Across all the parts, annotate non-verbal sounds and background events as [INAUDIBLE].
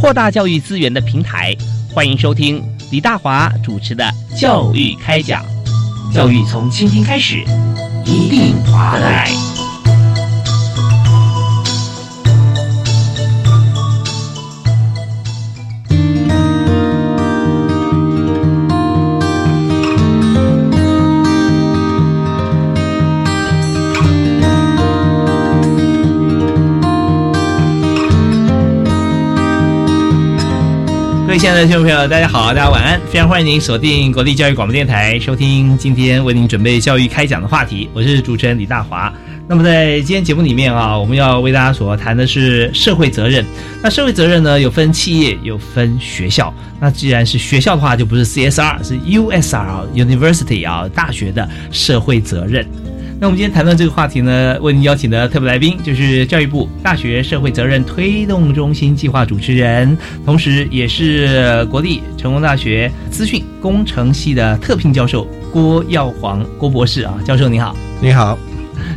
扩大教育资源的平台，欢迎收听李大华主持的《教育开讲》，教育从倾听开始，一定划得来。各位亲爱的听众朋友，大家好，大家晚安！非常欢迎您锁定国立教育广播电台，收听今天为您准备教育开讲的话题。我是主持人李大华。那么在今天节目里面啊，我们要为大家所谈的是社会责任。那社会责任呢，有分企业，有分学校。那既然是学校的话，就不是 CSR，是 USR，University 啊，大学的社会责任。那我们今天谈论这个话题呢，为您邀请的特别来宾就是教育部大学社会责任推动中心计划主持人，同时也是国立成功大学资讯工程系的特聘教授郭耀煌郭博士啊，教授你好，你好，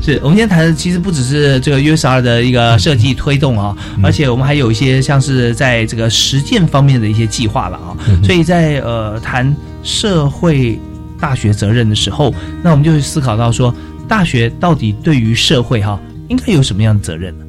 是我们今天谈的其实不只是这个 USR 的一个设计推动啊，而且我们还有一些像是在这个实践方面的一些计划了啊，所以在呃谈社会大学责任的时候，那我们就会思考到说。大学到底对于社会哈应该有什么样的责任呢？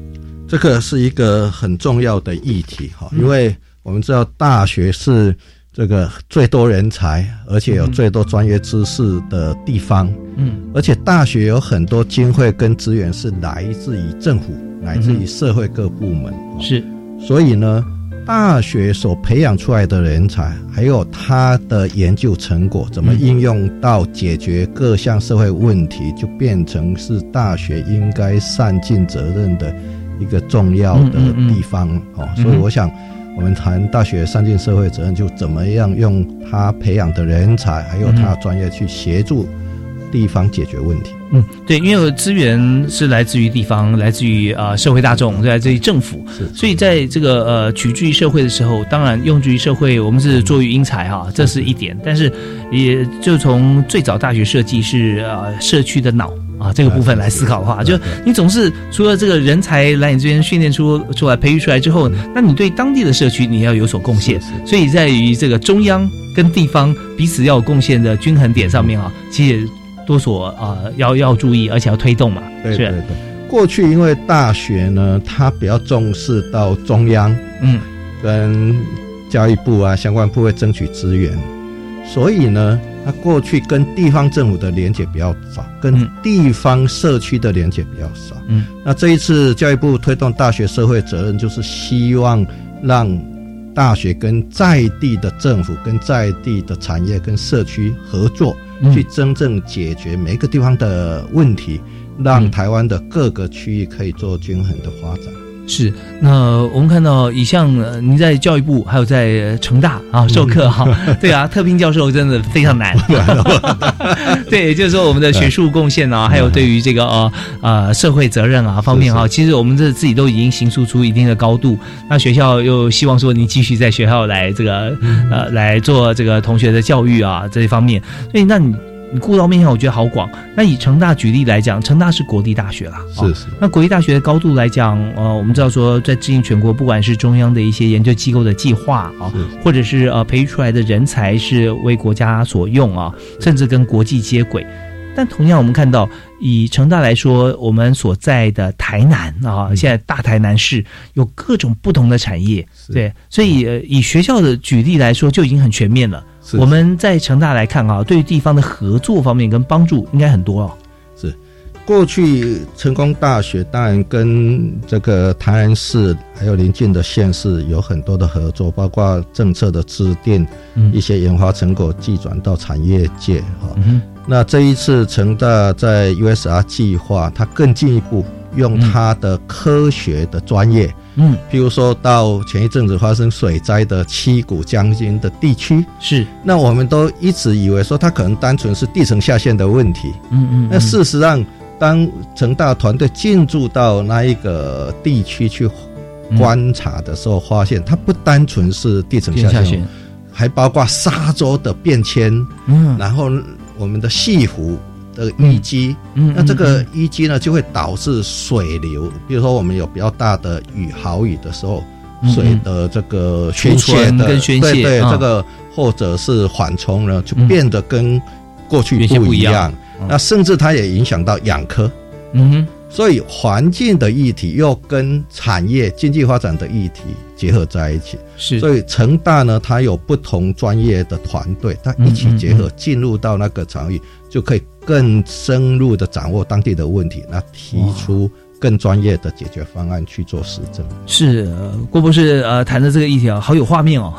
这个是一个很重要的议题哈，因为我们知道大学是这个最多人才，而且有最多专业知识的地方。嗯，而且大学有很多经费跟资源是来自于政府，来自于社会各部门。是，所以呢。大学所培养出来的人才，还有他的研究成果，怎么应用到解决各项社会问题，就变成是大学应该善尽责任的一个重要的地方哦。所以，我想我们谈大学善尽社会责任，就怎么样用他培养的人才，还有他的专业去协助。地方解决问题，嗯，对，因为资源是来自于地方，来自于呃社会大众，来自于政府，是，所以在这个呃取之于社会的时候，当然用之于社会，我们是作于英才哈，这是一点，但是也就从最早大学设计是呃社区的脑啊这个部分来思考的话，就你总是除了这个人才来你这边训练出出来培育出来之后，那你对当地的社区你要有所贡献，所以在于这个中央跟地方彼此要有贡献的均衡点上面啊，其实。多所啊，要要注意，而且要推动嘛。对对对，过去因为大学呢，它比较重视到中央，嗯，跟教育部啊相关部会争取资源，所以呢，它过去跟地方政府的连接比较少，跟地方社区的连接比较少。嗯，那这一次教育部推动大学社会责任，就是希望让大学跟在地的政府、跟在地的产业、跟社区合作。去真正解决每个地方的问题，让台湾的各个区域可以做均衡的发展。是，那我们看到，以像您在教育部，还有在成大啊授课哈，[LAUGHS] 对啊，特聘教授真的非常难。[LAUGHS] 对，[LAUGHS] 就是说我们的学术贡献啊，还有对于这个呃呃社会责任啊方面啊，其实我们这自己都已经形塑出一定的高度。那学校又希望说您继续在学校来这个呃来做这个同学的教育啊这一方面，所以那你。你顾到面向，我觉得好广。那以成大举例来讲，成大是国立大学啦，是是。那国立大学的高度来讲，呃，我们知道说，在制定全国，不管是中央的一些研究机构的计划啊，或者是呃培育出来的人才是为国家所用啊，甚至跟国际接轨。但同样，我们看到以成大来说，我们所在的台南啊，现在大台南市有各种不同的产业，对，所以以学校的举例来说，就已经很全面了。我们在成大来看啊，对于地方的合作方面跟帮助应该很多哦。是，过去成功大学当然跟这个台南市还有邻近的县市有很多的合作，包括政策的制定，一些研发成果寄转到产业界哈。那这一次成大在 USR 计划，它更进一步用它的科学的专业，嗯，譬如说到前一阵子发生水灾的七股将军的地区，是，那我们都一直以为说它可能单纯是地层下陷的问题，嗯嗯，那事实上，当成大团队进驻到那一个地区去观察的时候，发现它不单纯是地层下陷，还包括沙洲的变迁，嗯，然后我们的西湖。的淤积，那这个淤积呢，就会导致水流。比如说，我们有比较大的雨、豪雨的时候，水的这个宣泄的，对对，这个或者是缓冲呢，就变得跟过去不一样。那甚至它也影响到养科。嗯哼。所以环境的议题又跟产业经济发展的议题结合在一起。是。所以成大呢，它有不同专业的团队，它一起结合进入到那个场域，就可以。更深入的掌握当地的问题，那提出更专业的解决方案去做实证。是郭博士呃谈的这个议题啊，好有画面哦。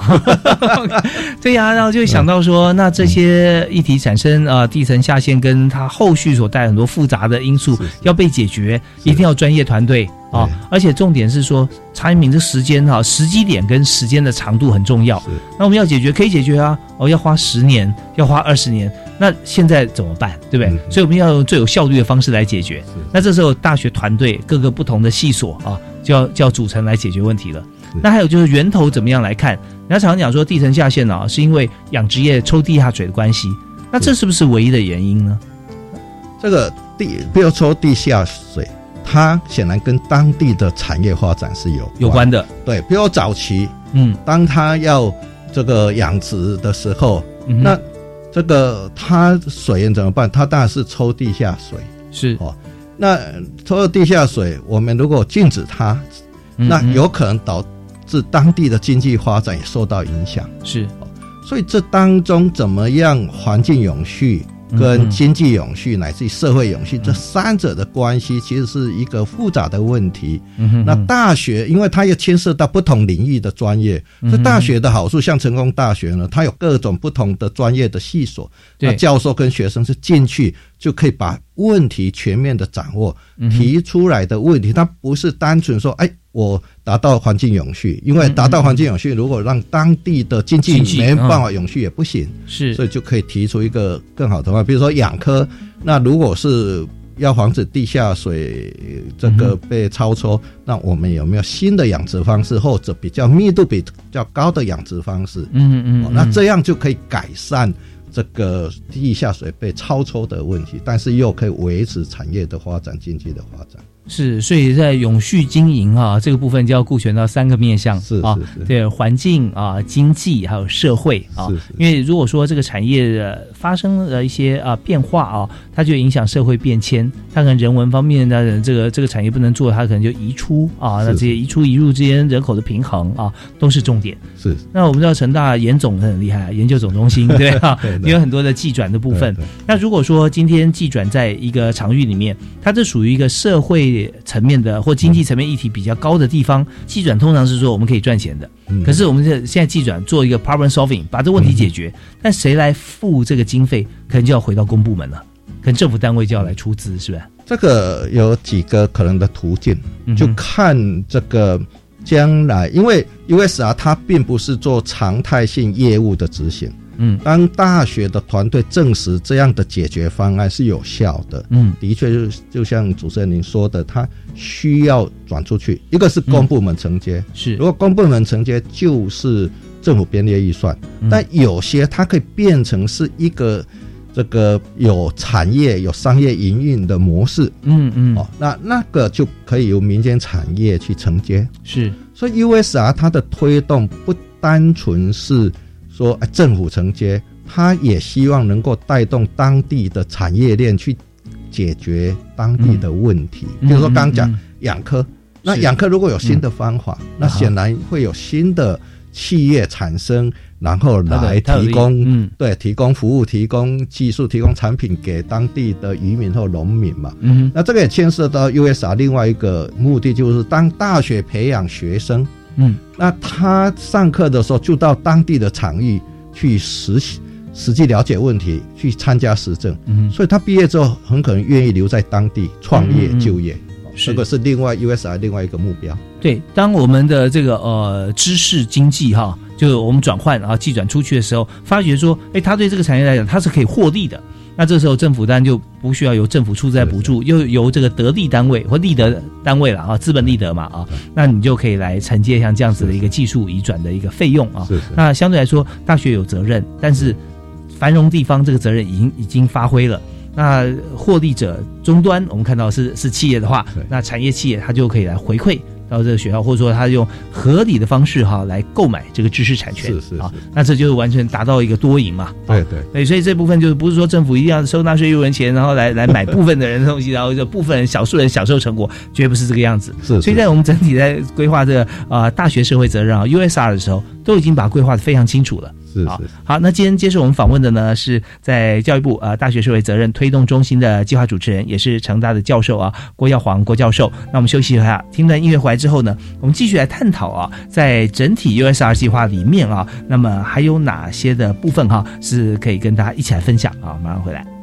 [LAUGHS] 对呀，然后就想到说，那这些议题产生啊地层下陷，跟它后续所带很多复杂的因素要被解决，一定要专业团队。啊，而且重点是说，查明这时间哈，时机点跟时间的长度很重要。那我们要解决，可以解决啊。哦，要花十年，要花二十年，那现在怎么办？对不对？所以我们要用最有效率的方式来解决。那这时候大学团队各个不同的系所啊，就要就要组成来解决问题了。那还有就是源头怎么样来看？人家常常讲说地层下陷啊，是因为养殖业抽地下水的关系。那这是不是唯一的原因呢？这个地不要抽地下水。它显然跟当地的产业发展是有有关的，对。比如早期，嗯，当他要这个养殖的时候，那这个它水源怎么办？它当然是抽地下水，是哦。那抽了地下水，我们如果禁止它，那有可能导致当地的经济发展也受到影响，是。所以这当中怎么样环境永续？跟经济永续乃至于社会永续这三者的关系，其实是一个复杂的问题。那大学，因为它又牵涉到不同领域的专业，这大学的好处，像成功大学呢，它有各种不同的专业的系所，那教授跟学生是进去就可以把问题全面的掌握，提出来的问题，它不是单纯说，哎。我达到环境永续，因为达到环境永续，如果让当地的经济没办法永续也不行，是，所以就可以提出一个更好的话，比如说养科，那如果是要防止地下水这个被超抽，那我们有没有新的养殖方式，或者比较密度比较高的养殖方式？嗯嗯，那这样就可以改善这个地下水被超抽的问题，但是又可以维持产业的发展、经济的发展。是，所以在永续经营啊这个部分就要顾全到三个面向啊，对环境啊、经济还有社会啊。因为如果说这个产业发生了一些啊变化啊，它就影响社会变迁，它可能人文方面的这个这个产业不能做，它可能就移出啊。那这些移出移入之间人口的平衡啊，都是重点。是。那我们知道成大严总很厉害，研究总中心 [LAUGHS] 对吧？有很多的技转的部分。那如果说今天技转在一个场域里面，它这属于一个社会。层面的或经济层面议题比较高的地方，计转通常是说我们可以赚钱的。可是我们现现在计转做一个 problem solving，把这个问题解决，但谁来付这个经费，可能就要回到公部门了，可能政府单位就要来出资，是不是？这个有几个可能的途径，就看这个将来，因为 USR，它并不是做常态性业务的执行。嗯，当大学的团队证实这样的解决方案是有效的，嗯，的确就就像主持人您说的，他需要转出去，一个是公部门承接，是。如果公部门承接就是政府编列预算，但有些它可以变成是一个这个有产业有商业营运的模式，嗯嗯，哦，那那个就可以由民间产业去承接，是，所以 USR 它的推动不单纯是。说政府承接，他也希望能够带动当地的产业链去解决当地的问题。比如说刚讲养科，那养科如果有新的方法，那显然会有新的企业产生，然后来提供，对，提供服务、提供技术、提供产品给当地的渔民或农民嘛。嗯，那这个也牵涉到 USR 另外一个目的，就是当大学培养学生。嗯，那他上课的时候就到当地的场域去实习，实际了解问题，去参加实证。嗯，所以他毕业之后很可能愿意留在当地创业就业。这个是另外 USR 另外一个目标。对，当我们的这个呃知识经济哈，就是我们转换啊，寄转出去的时候，发觉说，哎，他对这个产业来讲，它是可以获利的。那这时候政府当然就不需要由政府出资来补助，又由这个得利单位或利得单位了啊，资本利得嘛啊，那你就可以来承接像这样子的一个技术移转的一个费用啊。那相对来说，大学有责任，但是繁荣地方这个责任已经已经发挥了。那获利者终端，我们看到是是企业的话，那产业企业它就可以来回馈。到这个学校，或者说他用合理的方式哈来购买这个知识产权，是是啊，那这就是完全达到一个多赢嘛。对对对，所以这部分就是不是说政府一定要收纳税入人钱，然后来来买部分的人的东西，然后就部分人少数人享受成果，绝不是这个样子。是，所以在我们整体在规划这个啊大学社会责任啊 USR 的时候，都已经把它规划的非常清楚了。好，好，那今天接受我们访问的呢，是在教育部啊大学社会责任推动中心的计划主持人，也是成大的教授啊郭耀煌郭教授。那我们休息一下，听段音乐回来之后呢，我们继续来探讨啊，在整体 USR 计划里面啊，那么还有哪些的部分哈是可以跟大家一起来分享啊？马上回来。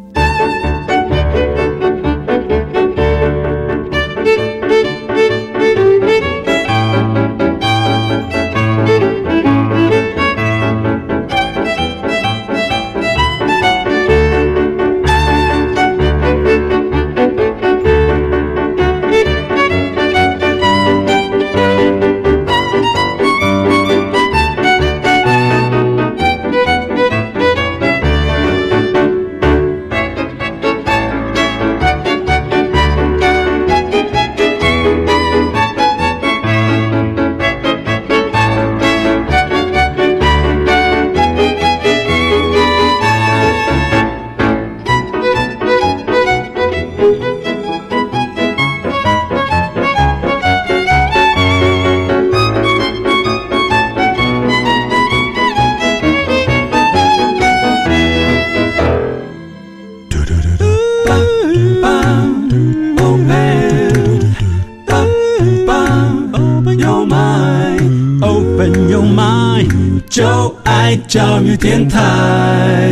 教育电台，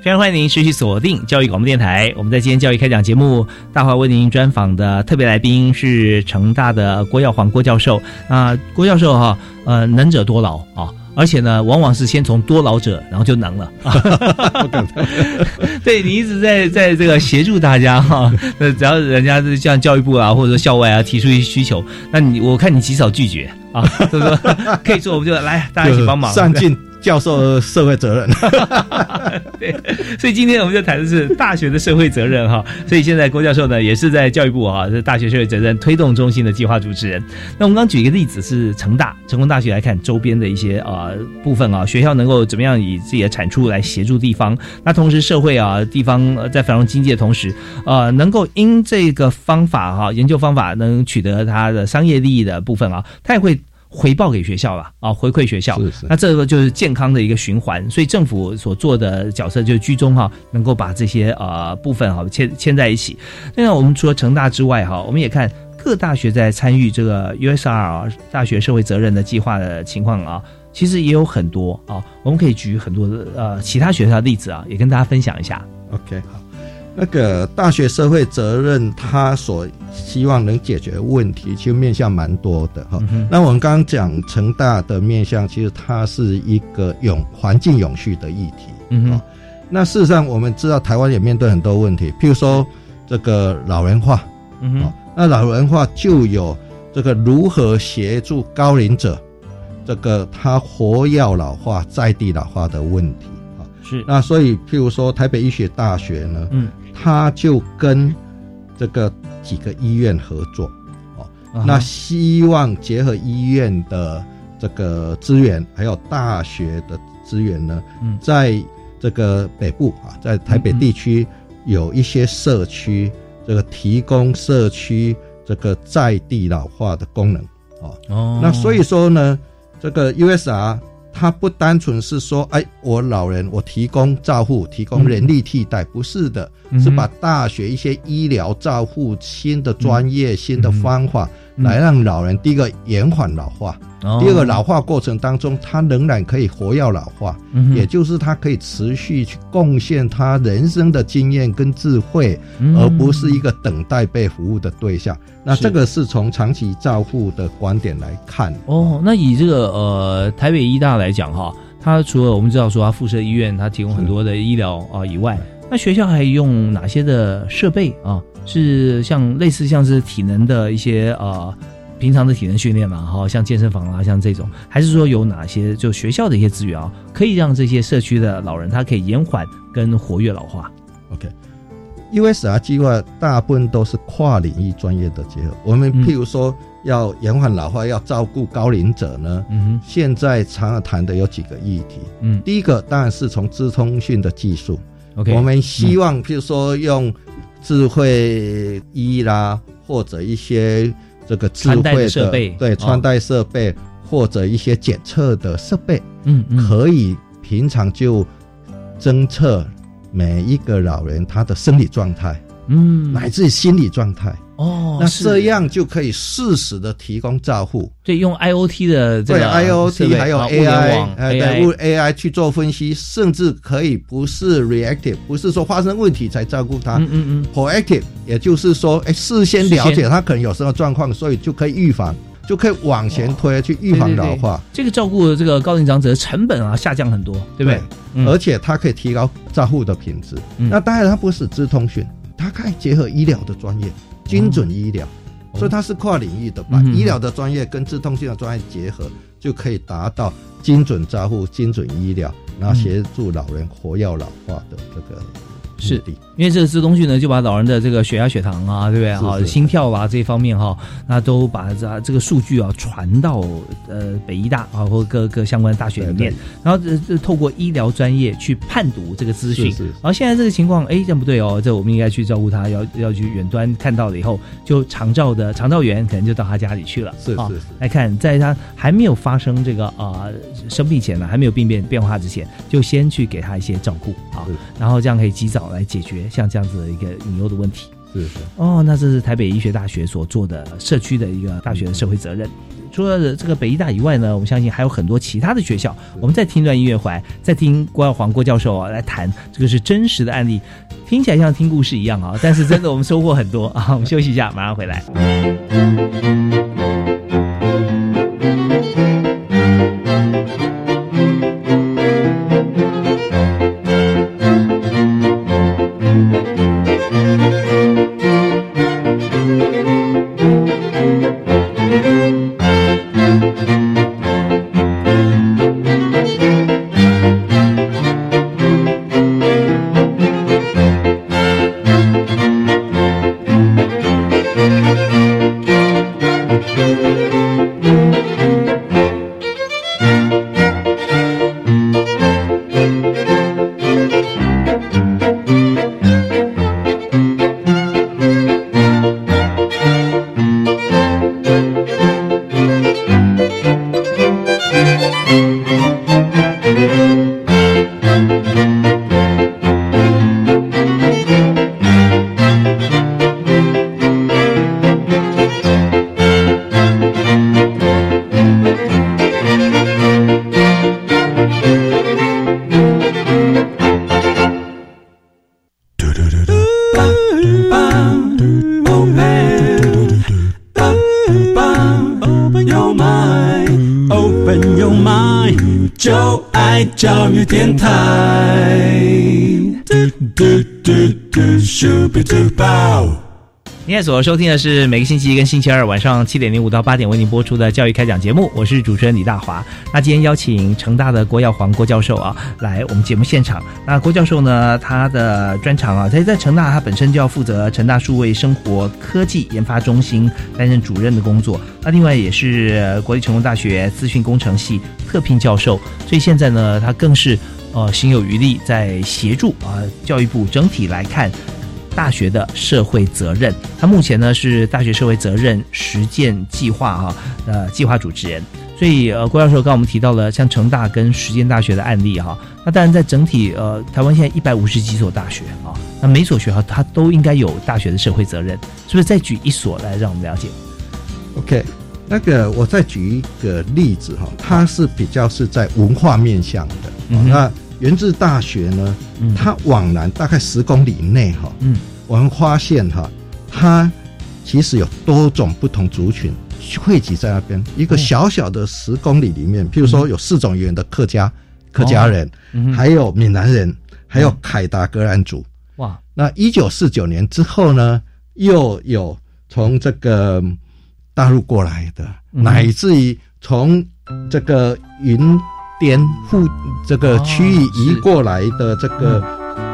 非常欢迎您持续锁定教育广播电台。我们在今天教育开讲节目，大华为您专访的特别来宾是成大的郭耀煌郭教授。那郭教授哈，呃，能者多劳啊。而且呢，往往是先从多劳者，然后就能了。[LAUGHS] 对你一直在在这个协助大家哈，那只要人家是像教育部啊，或者说校外啊提出一些需求，那你我看你极少拒绝啊，是不是？[LAUGHS] 可以做，我们就来大家一起帮忙，上进。教授社会责任，[LAUGHS] 对，所以今天我们就谈的是大学的社会责任哈。所以现在郭教授呢也是在教育部啊，是大学社会责任推动中心的计划主持人。那我们刚举一个例子是成大成功大学来看周边的一些啊部分啊，学校能够怎么样以自己的产出来协助地方？那同时社会啊地方在繁荣经济的同时，呃，能够因这个方法哈研究方法能取得它的商业利益的部分啊，它也会。回报给学校了啊，回馈学校，那这个就是健康的一个循环。所以政府所做的角色就是居中哈，能够把这些呃部分哈牵牵在一起。那我们除了成大之外哈，我们也看各大学在参与这个 USR 大学社会责任的计划的情况啊，其实也有很多啊，我们可以举很多的呃其他学校的例子啊，也跟大家分享一下。OK，好。那个大学社会责任，他所希望能解决问题，其实面向蛮多的哈。那我们刚刚讲成大的面向，其实它是一个永环境永续的议题。嗯那事实上我们知道，台湾也面对很多问题，譬如说这个老人化。嗯哼。那老人化就有这个如何协助高龄者，这个他活要老化、在地老化的问题啊。是。那所以譬如说台北医学大学呢，嗯。他就跟这个几个医院合作，哦，那希望结合医院的这个资源，还有大学的资源呢，在这个北部啊，在台北地区有一些社区，这个提供社区这个在地老化的功能，哦，那所以说呢，这个 USR。它不单纯是说，哎，我老人我提供照护，提供人力替代，不是的，是把大学一些医疗照护新的专业、新的方法来让老人第一个延缓老化，第二个老化过程当中，他仍然可以活跃老化，也就是他可以持续去贡献他人生的经验跟智慧，而不是一个等待被服务的对象。那这个是从长期照护的观点来看。哦，那以这个呃台北医大来讲哈，它除了我们知道说它附设医院，它提供很多的医疗啊以外，那学校还用哪些的设备啊？是像类似像是体能的一些呃平常的体能训练嘛，哈，像健身房啊，像这种，还是说有哪些就学校的一些资源啊，可以让这些社区的老人他可以延缓跟活跃老化？OK，USR 计划大部分都是跨领域专业的结合。我们譬如说要延缓老化，要照顾高龄者呢，嗯现在常常谈的有几个议题，嗯，第一个当然是从资通讯的技术，OK，我们希望譬如说用。智慧衣啦，或者一些这个智慧的设备，对穿戴设备，或者一些检测的设备，嗯嗯，可以平常就侦测每一个老人他的生理状态，嗯，乃至心理状态。哦，那这样就可以适时的提供照护。对，用 I O T 的对 I O T 还有 A I，呃，对，物 A I 去做分析，甚至可以不是 reactive，不是说发生问题才照顾他。嗯嗯嗯。proactive，也就是说，哎，事先了解他可能有什么状况，所以就可以预防，就可以往前推去预防老化。这个照顾这个高龄长者的成本啊下降很多，对不对？而且它可以提高照护的品质。那当然，它不是资通讯，它可以结合医疗的专业。精准医疗，所以它是跨领域的，把医疗的专业跟自通性的专业结合，就可以达到精准照护、精准医疗，然后协助老人活药老化的这个。是，因为这个自动讯呢，就把老人的这个血压、血糖啊，对不对？啊，心跳啊这一方面哈，那都把这这个数据啊传到呃北医大啊或各个相关大学里面，然后这这透过医疗专业去判读这个资讯。然后现在这个情况，哎，这样不对哦，这我们应该去照顾他，要要去远端看到了以后，就长照的长照员可能就到他家里去了。是是。来看，在他还没有发生这个啊生病前呢，还没有病变变化之前，就先去给他一些照顾啊，然后这样可以及早。来解决像这样子的一个隐忧的问题，是是哦，那这是台北医学大学所做的社区的一个大学的社会责任。除了这个北医大以外呢，我们相信还有很多其他的学校。我们再听段音乐，回来再听郭耀煌郭教授啊来谈这个是真实的案例，听起来像听故事一样啊，但是真的我们收获很多啊。我们休息一下，马上回来。现在所收听的是每个星期一跟星期二晚上七点零五到八点为您播出的教育开讲节目，我是主持人李大华。那今天邀请成大的郭耀煌郭教授啊来我们节目现场。那郭教授呢，他的专长啊，他在成大他本身就要负责成大数位生活科技研发中心担任主任的工作。那另外也是国立成功大学资讯工程系特聘教授，所以现在呢，他更是呃心有余力在协助啊教育部整体来看。大学的社会责任，他目前呢是大学社会责任实践计划哈呃计划主持人，所以呃郭教授刚我们提到了像成大跟实践大学的案例哈，那当然在整体呃台湾现在一百五十几所大学啊，那每所学校它都应该有大学的社会责任，是不是再举一所来让我们了解？OK，那个我再举一个例子哈，它是比较是在文化面向的。嗯那源自大学呢，它往南大概十公里内哈，嗯，我们发现哈，它其实有多种不同族群汇集在那边。一个小小的十公里里面，譬如说有四种语言的客家客家人，还有闽南人，还有凯达格兰族。哇，那一九四九年之后呢，又有从这个大陆过来的，乃至于从这个云滇附这个区域移过来的这个，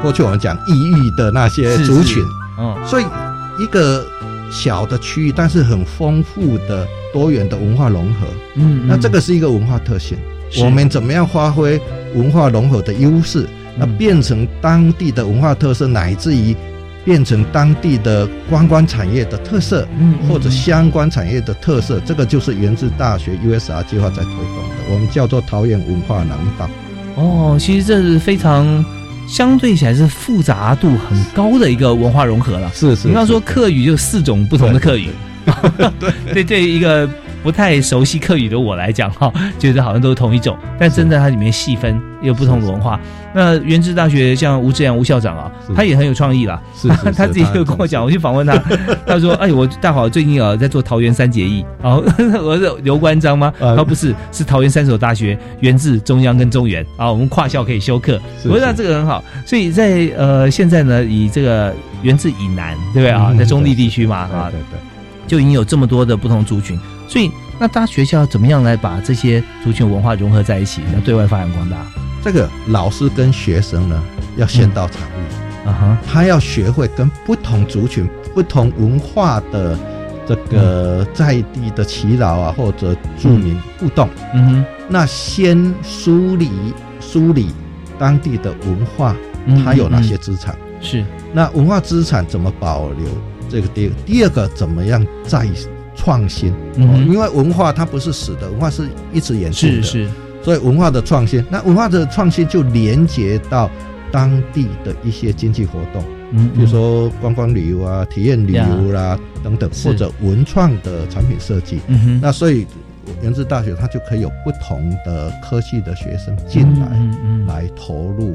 过去我们讲异域的那些族群，嗯，所以一个小的区域，但是很丰富的多元的文化融合，嗯，那这个是一个文化特性，我们怎么样发挥文化融合的优势？那变成当地的文化特色，乃至于变成当地的观光产业的特色，嗯，或者相关产业的特色，这个就是源自大学 USR 计划在推动的，我们叫做桃园文化廊道。哦，其实这是非常相对起来是复杂度很高的一个文化融合了。是是，你刚说客语就四种不同的客语，对对 [LAUGHS] 对，一个。不太熟悉客语的我来讲哈，觉得好像都是同一种，但真的它里面细分有不同的文化。那原治大学像吴志阳吴校长啊，他也很有创意啦。是 [LAUGHS] 他自己就跟我讲，我去访问他，[LAUGHS] 他说：“哎，我大好最近啊在做桃园三结义。”然后 [LAUGHS] 我是刘关张吗？他不是，是桃园三所大学，源自中央跟中原啊，我们跨校可以修课。我觉得这个很好。所以在呃现在呢，以这个源自以南，对不对啊？在中立地区嘛啊，对对，就已经有这么多的不同族群。所以，那大学校怎么样来把这些族群文化融合在一起，要对外发扬光大？这个老师跟学生呢，要先到场域，啊哈，他要学会跟不同族群、不同文化的这个在地的祈祷啊，或者住民互动。嗯哼，那先梳理梳理当地的文化，它有哪些资产？是，那文化资产怎么保留？这个第第二个怎么样再？创新，嗯，因为文化它不是死的，文化是一直延续的，是是，所以文化的创新，那文化的创新就连接到当地的一些经济活动，嗯，比如说观光旅游啊、体验旅游啦等等，或者文创的产品设计，嗯哼，那所以原治大学它就可以有不同的科技的学生进来，嗯嗯，来投入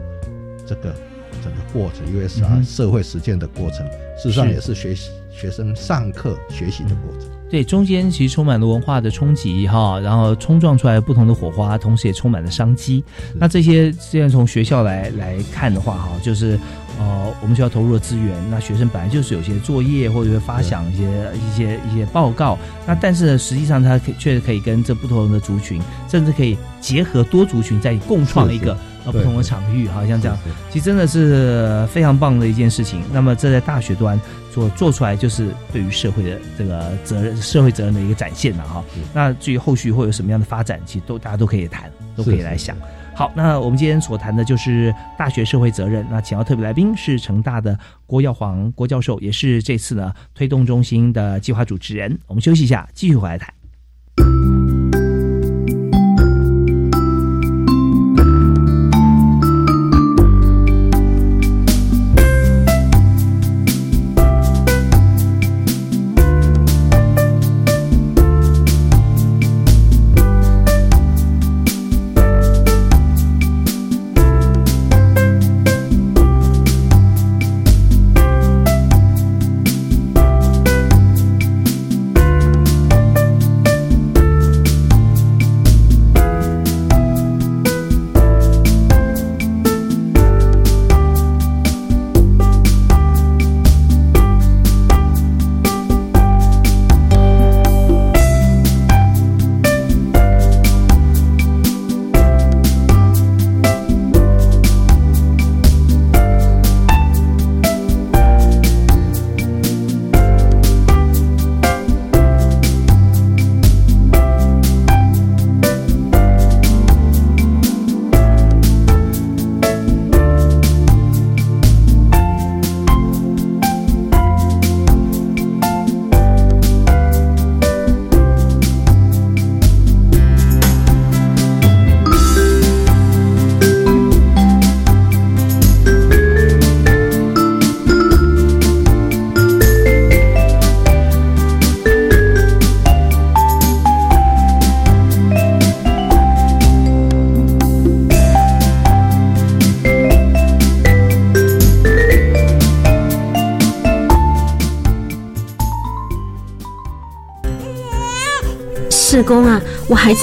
这个整个过程，因为是社会实践的过程，事实上也是学习学生上课学习的过程。对，中间其实充满了文化的冲击哈，然后冲撞出来不同的火花，同时也充满了商机。那这些现在从学校来来看的话哈，就是呃，我们学校投入的资源，那学生本来就是有些作业或者会发想一些一些一些报告，那但是实际上他可确实可以跟这不同的族群，甚至可以结合多族群在共创一个。啊，不同的场域，好像这样，其实真的是非常棒的一件事情。那么，这在大学端所做出来，就是对于社会的这个责任、社会责任的一个展现了哈。那至于后续会有什么样的发展，其实都大家都可以谈，都可以来想。好，那我们今天所谈的就是大学社会责任。那请到特别来宾是成大的郭耀煌郭教授，也是这次呢推动中心的计划主持人。我们休息一下，继续回来谈。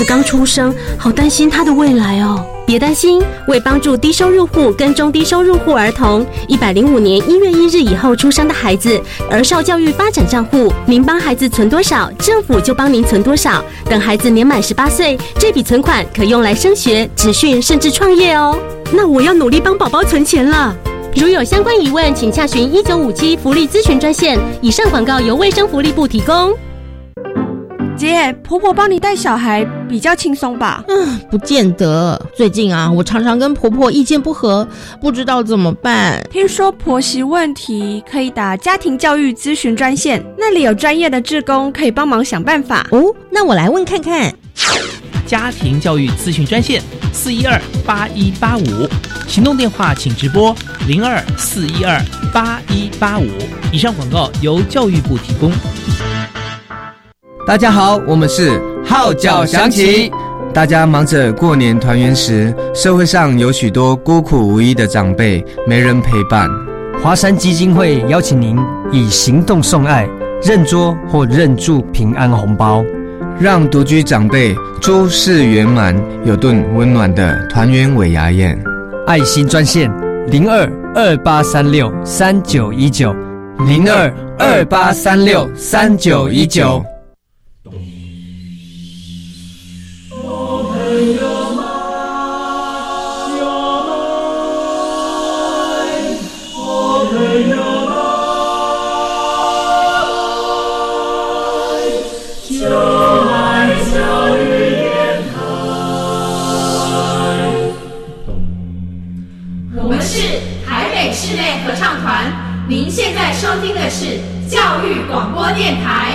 子刚出生，好担心他的未来哦。别担心，为帮助低收入户跟中低收入户儿童，一百零五年一月一日以后出生的孩子，儿少教育发展账户，您帮孩子存多少，政府就帮您存多少。等孩子年满十八岁，这笔存款可用来升学、职训，甚至创业哦。那我要努力帮宝宝存钱了。如有相关疑问，请洽询一九五七福利咨询专线。以上广告由卫生福利部提供。姐，婆婆帮你带小孩比较轻松吧？嗯，不见得。最近啊，我常常跟婆婆意见不合，不知道怎么办。听说婆媳问题可以打家庭教育咨询专线，那里有专业的志工可以帮忙想办法。哦，那我来问看看。家庭教育咨询专线四一二八一八五，行动电话请直拨零二四一二八一八五。以上广告由教育部提供。大家好，我们是号角响起。大家忙着过年团圆时，社会上有许多孤苦无依的长辈，没人陪伴。华山基金会邀请您以行动送爱，认桌或认住平安红包。让独居长辈诸事圆满，有顿温暖的团圆尾牙宴。爱心专线零二二八三六三九一九零二二八三六三九一九。听的是教育广播电台。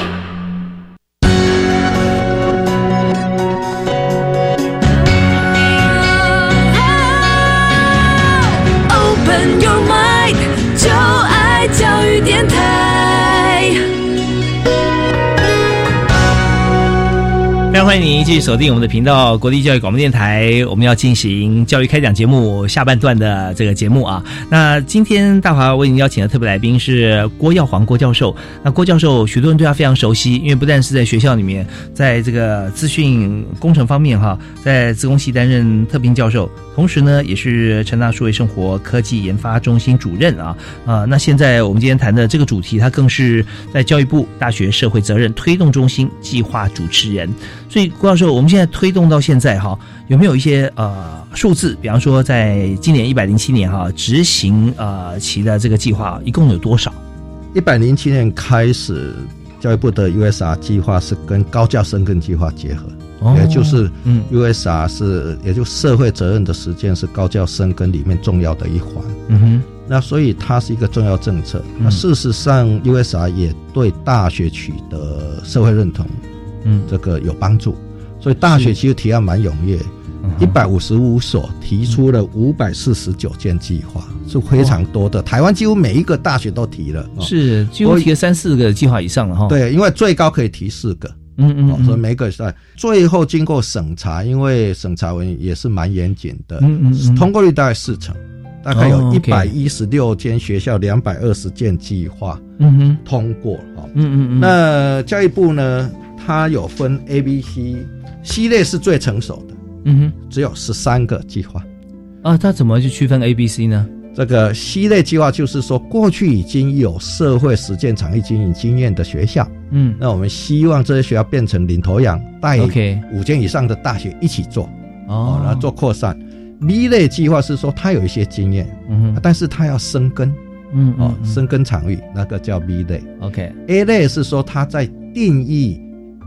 欢迎您继续锁定我们的频道——国立教育广播电台。我们要进行教育开讲节目下半段的这个节目啊。那今天大华为您邀请的特别来宾是郭耀煌郭教授。那郭教授，许多人对他非常熟悉，因为不但是在学校里面，在这个资讯工程方面哈，在自工系担任特聘教授，同时呢，也是成大数位生活科技研发中心主任啊啊。那现在我们今天谈的这个主题，他更是在教育部大学社会责任推动中心计划主持人。所以郭教授，我们现在推动到现在哈，有没有一些呃数字？比方说，在今年一百零七年哈执行呃期的这个计划，一共有多少？一百零七年开始，教育部的 USR 计划是跟高教生根计划结合，也就是嗯 USR 是也就社会责任的实践是高教生根里面重要的一环。嗯哼，那所以它是一个重要政策。那事实上，USR 也对大学取得社会认同。嗯，这个有帮助，所以大学其实提案蛮踊跃，一百五十五所提出了五百四十九件计划，是非常多的。台湾几乎每一个大学都提了，是几乎提了三四个计划以上了哈。对，因为最高可以提四个，嗯嗯，所以每个在最后经过审查，因为审查文也是蛮严谨的，嗯嗯，通过率大概四成，大概有一百一十六间学校，两百二十件计划，嗯哼，通过哈，嗯嗯嗯，那教育部呢？它有分 A、B、C，C 类是最成熟的，嗯哼，只有十三个计划，啊，它怎么去区分 A、B、C 呢？这个 C 类计划就是说，过去已经有社会实践场域经营经验的学校，嗯，那我们希望这些学校变成领头羊，带五间以上的大学一起做，哦，然后做扩散。B 类计划是说，它有一些经验，嗯哼，但是它要生根，嗯，哦，生根场域那个叫 B 类，OK，A 类是说它在定义。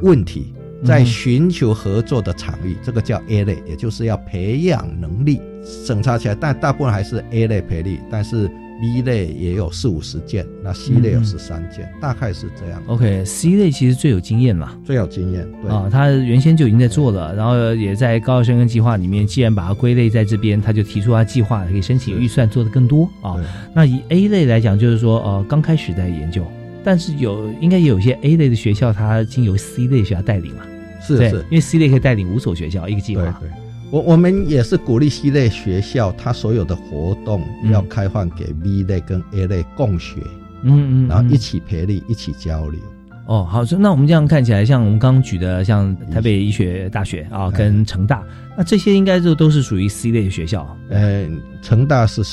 问题在寻求合作的场域，这个叫 A 类，也就是要培养能力。审查起来，但大部分还是 A 类培力，但是 B 类也有四五十件，那 C 类有十三件，大概是这样。OK，C 类其实最有经验嘛，最有经验。对啊，他原先就已经在做了，然后也在高校生跟计划里面，既然把它归类在这边，他就提出他计划可以申请预算做的更多啊。那以 A 类来讲，就是说呃，刚开始在研究。但是有应该也有一些 A 类的学校，它经由 C 类学校带领嘛？是是，因为 C 类可以带领五所学校一个计划。对对，我我们也是鼓励 C 类学校，它所有的活动要开放给 B 类跟 A 类共学，嗯嗯，然后一起培力，一起交流。哦，好，那我们这样看起来，像我们刚刚举的，像台北医学大学啊，跟成大，那这些应该就都是属于 C 类的学校。呃，成大是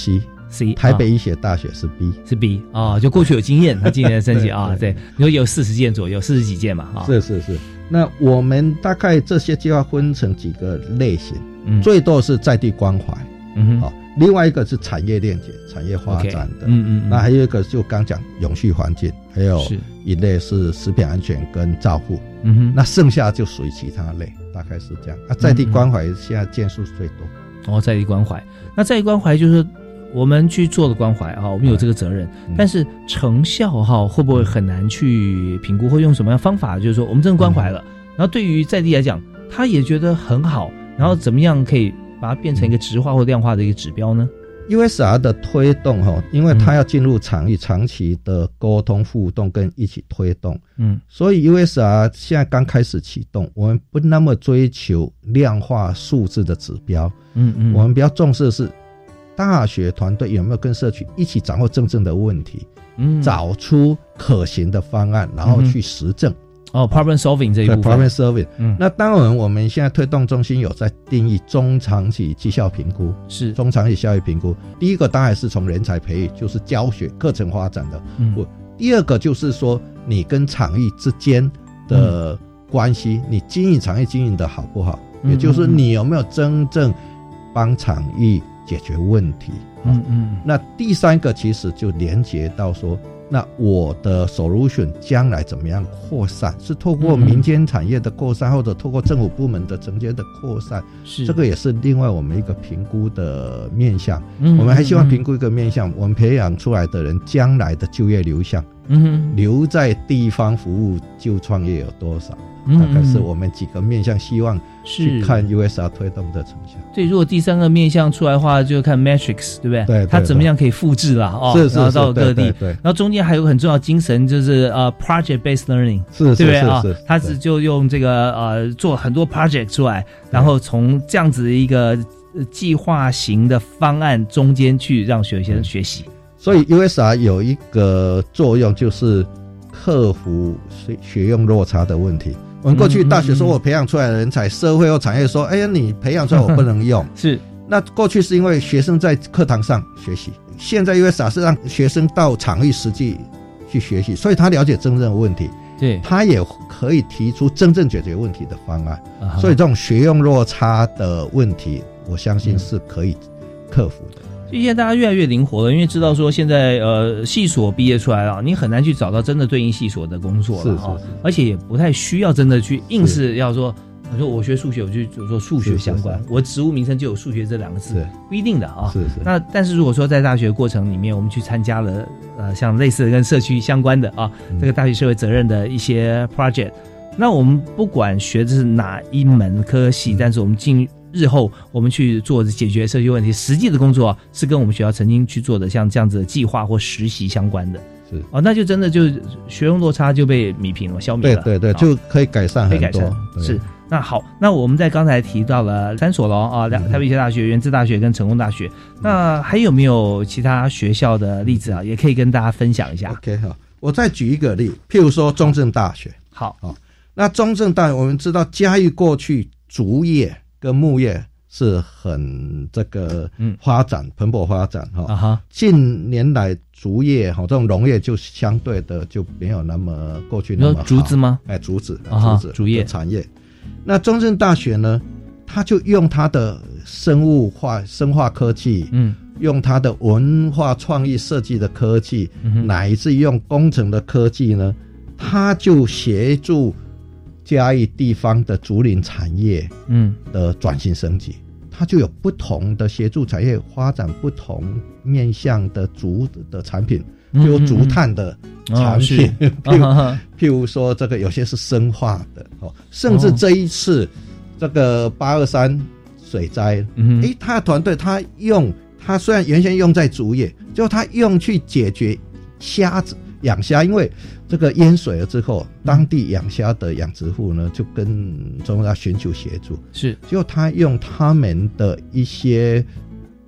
C，C，台北医学大学是 B，是 B 啊，就过去有经验，他今年升级啊，对，你说有四十件左右，四十几件嘛，啊，是是是。那我们大概这些计划分成几个类型，嗯，最多是在地关怀，嗯哼，好。另外一个是产业链接、产业发展的，嗯嗯，那还有一个就刚讲永续环境，还有一类是食品安全跟照护，嗯哼，那剩下就属于其他类，大概是这样。啊，在地关怀现在件数最多，哦，在地关怀，那在地关怀就是我们去做的关怀哈，我们有这个责任，但是成效哈会不会很难去评估，或用什么样方法？就是说我们真的关怀了，然后对于在地来讲，他也觉得很好，然后怎么样可以？把它变成一个直化或量化的一个指标呢？USR 的推动哈，因为它要进入场域，长期的沟通互动跟一起推动，嗯，所以 USR 现在刚开始启动，我们不那么追求量化数字的指标，嗯嗯，我们比较重视的是大学团队有没有跟社区一起掌握真正的问题，嗯，找出可行的方案，然后去实证。哦，problem solving 这一部分。problem solving，嗯，那当然，我们现在推动中心有在定义中长期绩效评估，是中长期效益评估。第一个当然是从人才培育，就是教学课程发展的。嗯，第二个就是说你跟场域之间的关系，你经营场域经营的好不好？也就是你有没有真正帮场域解决问题？嗯嗯。那第三个其实就连接到说。那我的 solution 将来怎么样扩散？是透过民间产业的扩散，或者透过政府部门的承接的扩散？是这个也是另外我们一个评估的面向。我们还希望评估一个面向，我们培养出来的人将来的就业流向，嗯，留在地方服务就创业有多少？大概是我们几个面向，希望去看 USR 推动的成效。对，如果第三个面向出来的话，就看 Matrix，对不对？对，它怎么样可以复制了哦？是是是，到各地。对，然后中间还有个很重要精神，就是呃，project based learning，是，对不对啊？它是就用这个呃做很多 project 出来，然后从这样子的一个计划型的方案中间去让学生学习。所以 USR 有一个作用，就是克服学学用落差的问题。我们过去大学说我培养出来的人才，社会或产业说，哎呀，你培养出来我不能用。[LAUGHS] 是，那过去是因为学生在课堂上学习，现在因为啥是让学生到场域实际去学习，所以他了解真正的问题，对他也可以提出真正解决问题的方案。所以这种学用落差的问题，我相信是可以克服的。现在大家越来越灵活了，因为知道说现在呃系所毕业出来了，你很难去找到真的对应系所的工作了哈，而且也不太需要真的去硬是要说，我说我学数学我就做数学相关，我职务名称就有数学这两个字，不一定的啊。是是。那但是如果说在大学过程里面，我们去参加了呃像类似的跟社区相关的啊，这个大学社会责任的一些 project，那我们不管学的是哪一门科系，但是我们进。日后我们去做解决社区问题，实际的工作是跟我们学校曾经去做的像这样子的计划或实习相关的，是。哦，那就真的就学用落差就被米平了，消灭了，对对对，就可以改善很多。是。那好，那我们在刚才提到了三所了啊，两台北医大学、原治大学跟成功大学，那还有没有其他学校的例子啊？也可以跟大家分享一下。OK 好，我再举一个例，譬如说中正大学，好。好，那中正大学我们知道嘉义过去竹业。跟木业是很这个发展蓬勃发展哈，近年来竹业哈这种农业就相对的就没有那么过去那么竹子吗？哎，竹子，竹子，竹业产业。那中正大学呢，他就用他的生物化、生化科技，嗯，用他的文化创意设计的科技，乃至用工程的科技呢，他就协助。嘉义地方的竹林产业，嗯，的转型升级，它就有不同的协助产业发展不同面向的竹的产品，比如竹炭的产品，譬如譬如说这个有些是生化的哦，甚至这一次这个八二三水灾，诶，他的团队他用他虽然原先用在竹叶，就他用去解决虾子。养虾，因为这个淹水了之后，当地养虾的养殖户呢，就跟中央寻求协助，是，就他用他们的一些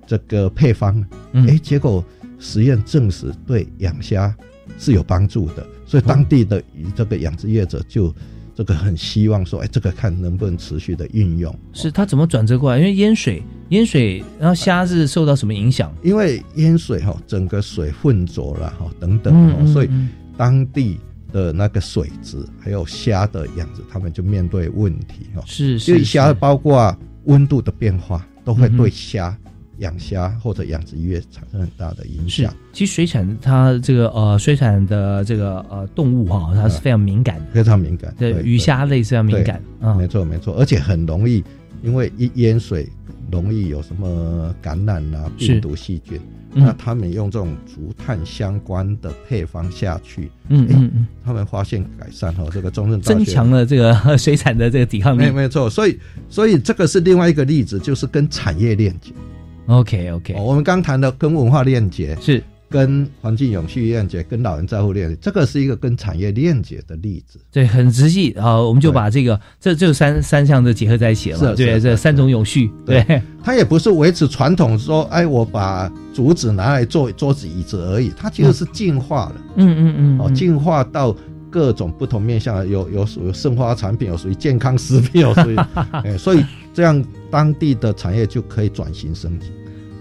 这个配方，哎，结果实验证实对养虾是有帮助的，所以当地的这个养殖业者就这个很希望说，哎，这个看能不能持续的运用。是它怎么转折过来？因为淹水，淹水，然后虾是受到什么影响？因为淹水哈，整个水混浊了哈，等等，所以当地的那个水质还有虾的养殖，他们就面对问题哈。是，因为虾包括温度的变化，都会对虾。养虾或者养殖业产生很大的影响。其实水产它这个呃水产的这个呃动物哈，它是非常敏感的，非常敏感。对鱼虾类是要敏感啊，没错没错，而且很容易，因为一淹水容易有什么感染啊、病毒细菌。那他们用这种竹炭相关的配方下去，嗯嗯嗯，他们发现改善哈，这个中正增强了这个 [LAUGHS] 水产的这个抵抗力。没没错，所以所以这个是另外一个例子，就是跟产业链接。OK OK，我们刚谈的跟文化链接是跟环境永续链接，跟老人在乎链接，这个是一个跟产业链接的例子。对，很直系啊，我们就把这个这这三三项的结合在一起了。对，这三种永续，对，它也不是维持传统说，哎，我把竹子拿来做桌子椅子而已，它其实是进化了。嗯嗯嗯，哦，进化到各种不同面向，有有属于生花产品，有属于健康食品，有属于，[LAUGHS] 哎，所以这样当地的产业就可以转型升级。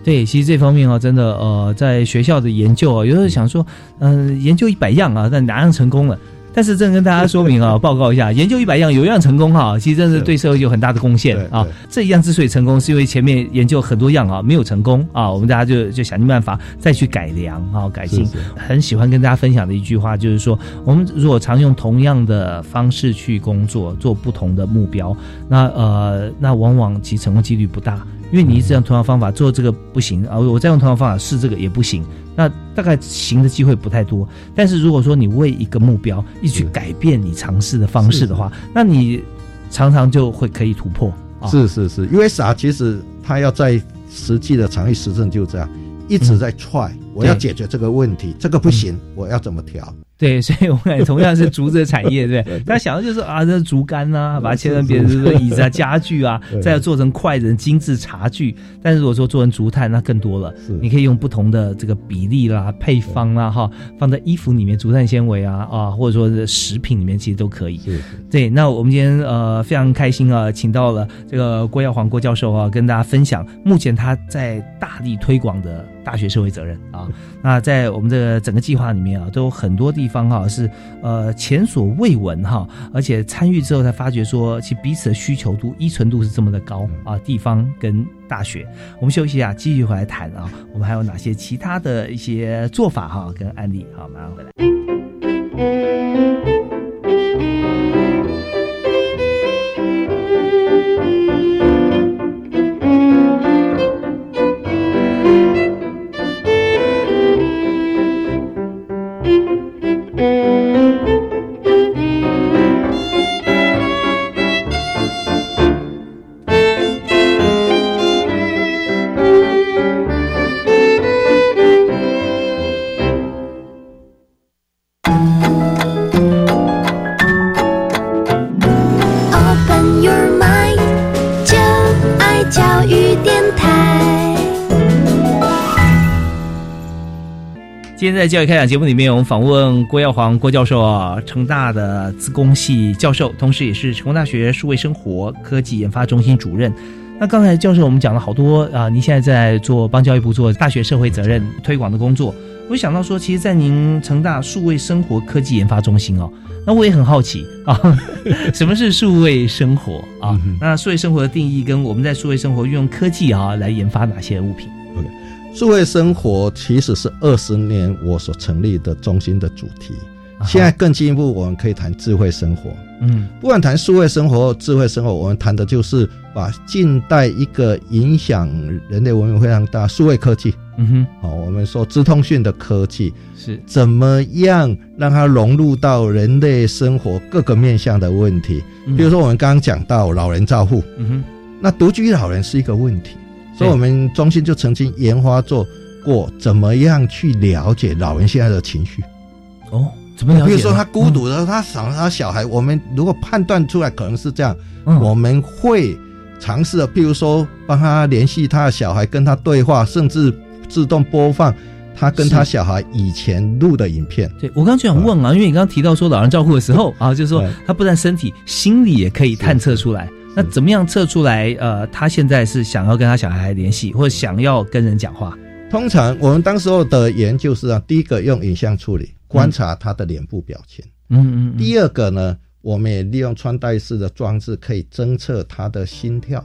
对，其实这方面啊，真的呃，在学校的研究啊，有时候想说，嗯，研究一百样啊，但哪样成功了？但是正跟大家说明啊，[LAUGHS] 报告一下，研究一百样有一样成功哈，其实真是对社会有很大的贡献啊。这一样之所以成功，是因为前面研究很多样啊，没有成功啊，我们大家就就想尽办法再去改良啊，改进。很喜欢跟大家分享的一句话就是说，我们如果常用同样的方式去工作，做不同的目标，那呃，那往往其成功几率不大。因为你一直用同样方法做这个不行啊，我再用同样方法试这个也不行，那大概行的机会不太多。但是如果说你为一个目标一直去改变你尝试的方式的话，那你常常就会可以突破。是是是，因为傻？其实他要在实际的场域实证就这样一直在踹，我要解决这个问题，这个不行，我要怎么调？对，[LAUGHS] 所以我们同样是竹子的产业，对不对？大家想的就是啊，这竹竿啊，把它切成别人说椅子啊、[LAUGHS] 家具啊，再要做成筷子、精致茶具。但是如果说做成竹炭，那更多了。你可以用不同的这个比例啦、配方啦，哈，放在衣服里面，竹炭纤维啊啊，或者说是食品里面，其实都可以。对，那我们今天呃非常开心啊，请到了这个郭耀煌郭教授啊，跟大家分享目前他在大力推广的。大学社会责任啊，那在我们的整个计划里面啊，都有很多地方哈是呃前所未闻哈，而且参与之后才发觉说，其彼此的需求度、依存度是这么的高啊。地方跟大学，我们休息一下，继续回来谈啊，我们还有哪些其他的一些做法哈跟案例？好，马上回来。在教育开讲节目里面，我们访问郭耀煌郭教授啊，成大的自工系教授，同时也是成功大学数位生活科技研发中心主任。那刚才教授我们讲了好多啊，您现在在做帮教育部做大学社会责任推广的工作。我想到说，其实，在您成大数位生活科技研发中心哦，那我也很好奇啊，什么是数位生活啊？那数位生活的定义跟我们在数位生活运用科技啊来研发哪些物品？智慧生活其实是二十年我所成立的中心的主题。现在更进一步，我们可以谈智慧生活。嗯，不管谈数位生活、智慧生活，我们谈的就是把近代一个影响人类文明非常大数位科技。嗯哼，好，我们说资通讯的科技是怎么样让它融入到人类生活各个面向的问题。比如说，我们刚刚讲到老人照护。嗯哼，那独居老人是一个问题。所以，我们中心就曾经研发做过，怎么样去了解老人现在的情绪？哦，怎么了解？比如说他孤独的时候，他想他小孩，我们如果判断出来可能是这样，我们会尝试的，譬如说帮他联系他的小孩，跟他对话，甚至自动播放他跟他小孩以前录的影片。对我刚刚就想问啊，因为你刚刚提到说老人照顾的时候啊，就是说他不但身体，心理也可以探测出来。那怎么样测出来？呃，他现在是想要跟他小孩联系，或者想要跟人讲话？通常我们当时候的研究是啊，第一个用影像处理观察他的脸部表情，嗯嗯。第二个呢，我们也利用穿戴式的装置可以侦测他的心跳，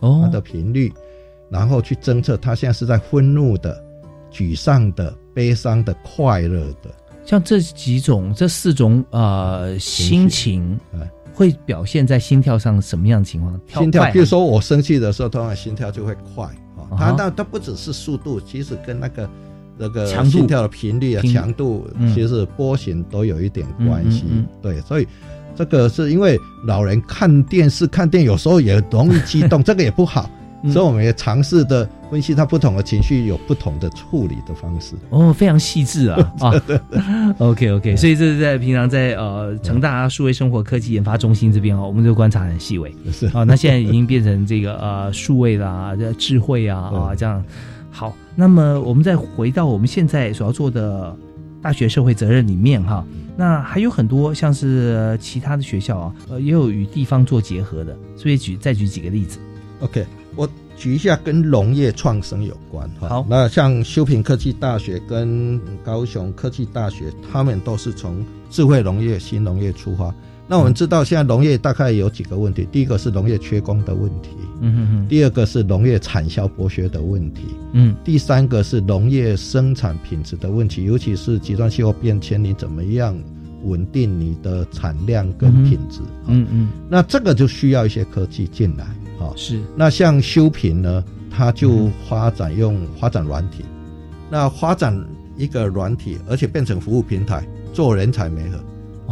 哦，他的频率，然后去侦测他现在是在愤怒的、沮丧的、悲伤的、快乐的。像这几种、这四种呃心情。会表现在心跳上什么样的情况？心跳，比如说我生气的时候，通常心跳就会快啊。它那它不只是速度，其实跟那个那个心跳的频率啊、强度，其实波形都有一点关系。对，所以这个是因为老人看电视、看电影有时候也容易激动，[LAUGHS] 这个也不好。所以我们也尝试的分析他不同的情绪有不同的处理的方式。哦，非常细致啊 [LAUGHS] 啊，OK OK，所以这是在平常在呃成大数位生活科技研发中心这边哦，我们就观察很细微。是。啊，那现在已经变成这个呃数位啦、智慧啊啊这样。好，那么我们再回到我们现在所要做的大学社会责任里面哈，那还有很多像是其他的学校啊，呃也有与地方做结合的，所以举再举几个例子，OK。我举一下跟农业创生有关哈，好，那像修平科技大学跟高雄科技大学，他们都是从智慧农业、新农业出发。那我们知道，现在农业大概有几个问题，第一个是农业缺工的问题，嗯哼哼，第二个是农业产销剥削的问题，嗯，第三个是农业生产品质的问题，尤其是极端气候变迁，你怎么样稳定你的产量跟品质？嗯嗯，那这个就需要一些科技进来。好是，那像修平呢，他就发展用发展软体，那发展一个软体，而且变成服务平台，做人才媒合。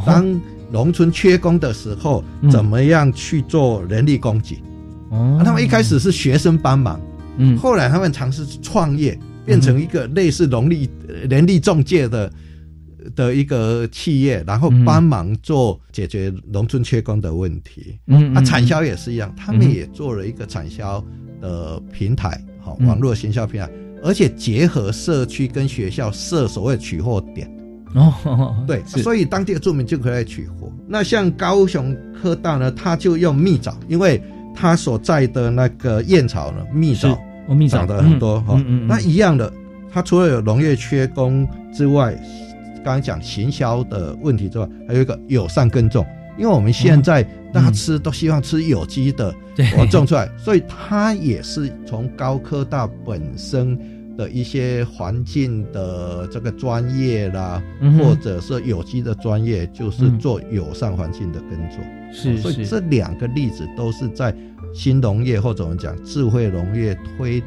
当农村缺工的时候，怎么样去做人力供给？哦，他们一开始是学生帮忙，嗯，后来他们尝试创业，变成一个类似农力人力中介的。的一个企业，然后帮忙做解决农村缺工的问题。嗯，啊，产销也是一样，他们也做了一个产销的平台，好，网络行销平台，而且结合社区跟学校设所谓取货点。哦，对，[LAUGHS] 所以当地的住民就可以来取货。那像高雄科大呢，他就用蜜枣，因为他所在的那个燕巢呢，蜜枣，蜜枣的很多哈。那一样的，他除了有农业缺工之外，刚刚讲行销的问题之外，还有一个友善耕种，因为我们现在大家吃都希望吃有机的，我种出来，所以它也是从高科大本身的一些环境的这个专业啦，或者是有机的专业，就是做友善环境的耕种。是，所以这两个例子都是在新农业或者我们讲智慧农业推。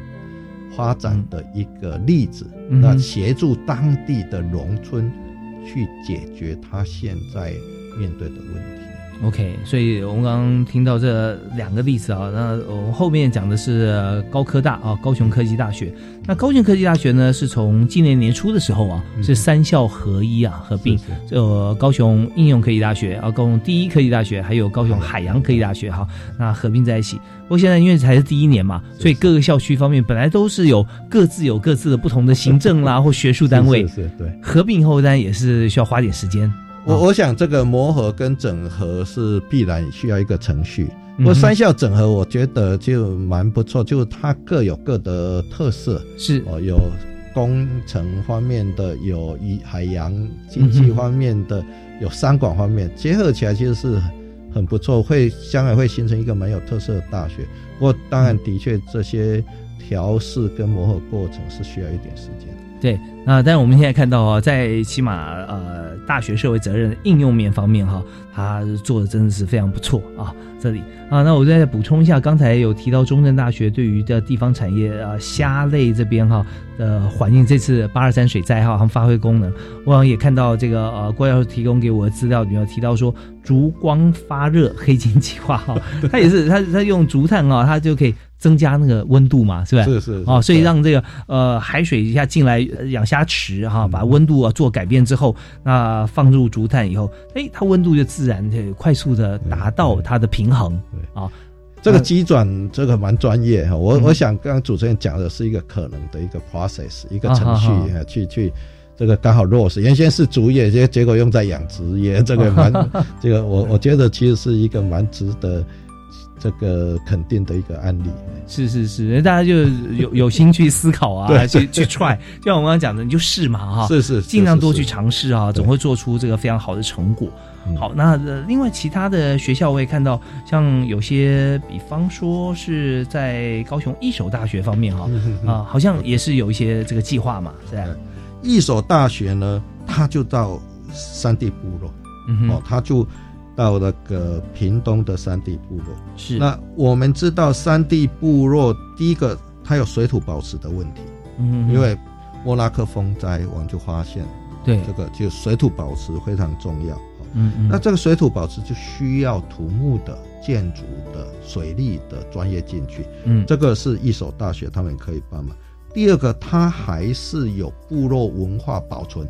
发展的一个例子，那协助当地的农村去解决他现在面对的问题。OK，所以我们刚刚听到这两个例子啊，那我们后面讲的是高科大啊，高雄科技大学。那高雄科技大学呢，是从今年年初的时候啊，是三校合一啊，合并，呃，高雄应用科技大学啊，高雄第一科技大学，还有高雄海洋科技大学哈，那合并在一起。不过现在因为才是第一年嘛，所以各个校区方面本来都是有各自有各自的不同的行政啦或学术单位，是对，合并以后当然也是需要花点时间。我我想这个磨合跟整合是必然需要一个程序。我三校整合，我觉得就蛮不错，就它各有各的特色，是哦，有工程方面的，有以海洋经济方面的，有商管方面，结合起来其实是很不错，会将来会形成一个蛮有特色的大学。不过当然，的确这些调试跟磨合过程是需要一点时间。对，那但是我们现在看到啊，在起码呃大学社会责任应用面方面哈，他做的真的是非常不错啊。这里啊，那我再补充一下，刚才有提到中正大学对于的地方产业啊虾类这边哈的环境，这次八二三水灾哈，他们发挥功能。我好像也看到这个呃郭教授提供给我的资料里面提到说，烛光发热黑金计划哈，[LAUGHS] 他也是他他用竹炭啊，他就可以。增加那个温度嘛，是吧？是是哦，所以让这个呃海水一下进来养虾池哈，把温度啊做改变之后，那放入竹炭以后，哎，它温度就自然的快速的达到它的平衡。对啊，这个机转这个蛮专业哈。我我想刚刚主持人讲的是一个可能的一个 process，一个程序去去这个刚好落实。原先是竹叶，结结果用在养殖业，这个蛮 [LAUGHS] 这个我我觉得其实是一个蛮值得。这个肯定的一个案例，是是是，大家就有 [LAUGHS] 有心去思考啊，去去 try，就像我刚刚讲的，你就试嘛哈，是是，尽量多去尝试啊，总会做出这个非常好的成果。好，那另外其他的学校我也看到，像有些，比方说是在高雄一所大学方面哈，啊，好像也是有一些这个计划嘛，是吧？一所大学呢，他就到山地部落，哦，他就。到那个屏东的山地部落，是。那我们知道山地部落第一个它有水土保持的问题，嗯，因为莫拉克风灾，我们就发现，对。这个就水土保持非常重要，嗯嗯，那这个水土保持就需要土木的、建筑的、水利的专业进去，嗯，这个是一所大学他们可以帮忙。第二个，它还是有部落文化保存